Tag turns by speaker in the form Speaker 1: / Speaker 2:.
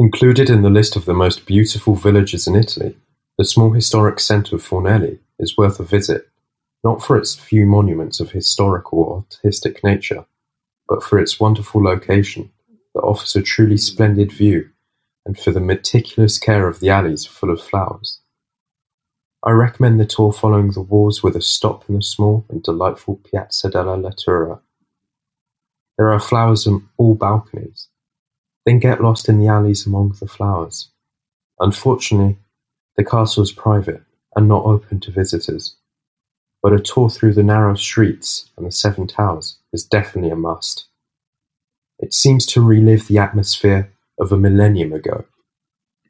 Speaker 1: Included in the list of the most beautiful villages in Italy, the small historic centre of Fornelli is worth a visit, not for its few monuments of historical or artistic nature, but for its wonderful location that offers a truly splendid view and for the meticulous care of the alleys full of flowers. I recommend the tour following the walls with a stop in the small and delightful Piazza della Lettura. There are flowers on all balconies, then get lost in the alleys among the flowers. Unfortunately, the castle is private and not open to visitors, but a tour through the narrow streets and the Seven Towers is definitely a must. It seems to relive the atmosphere of a millennium ago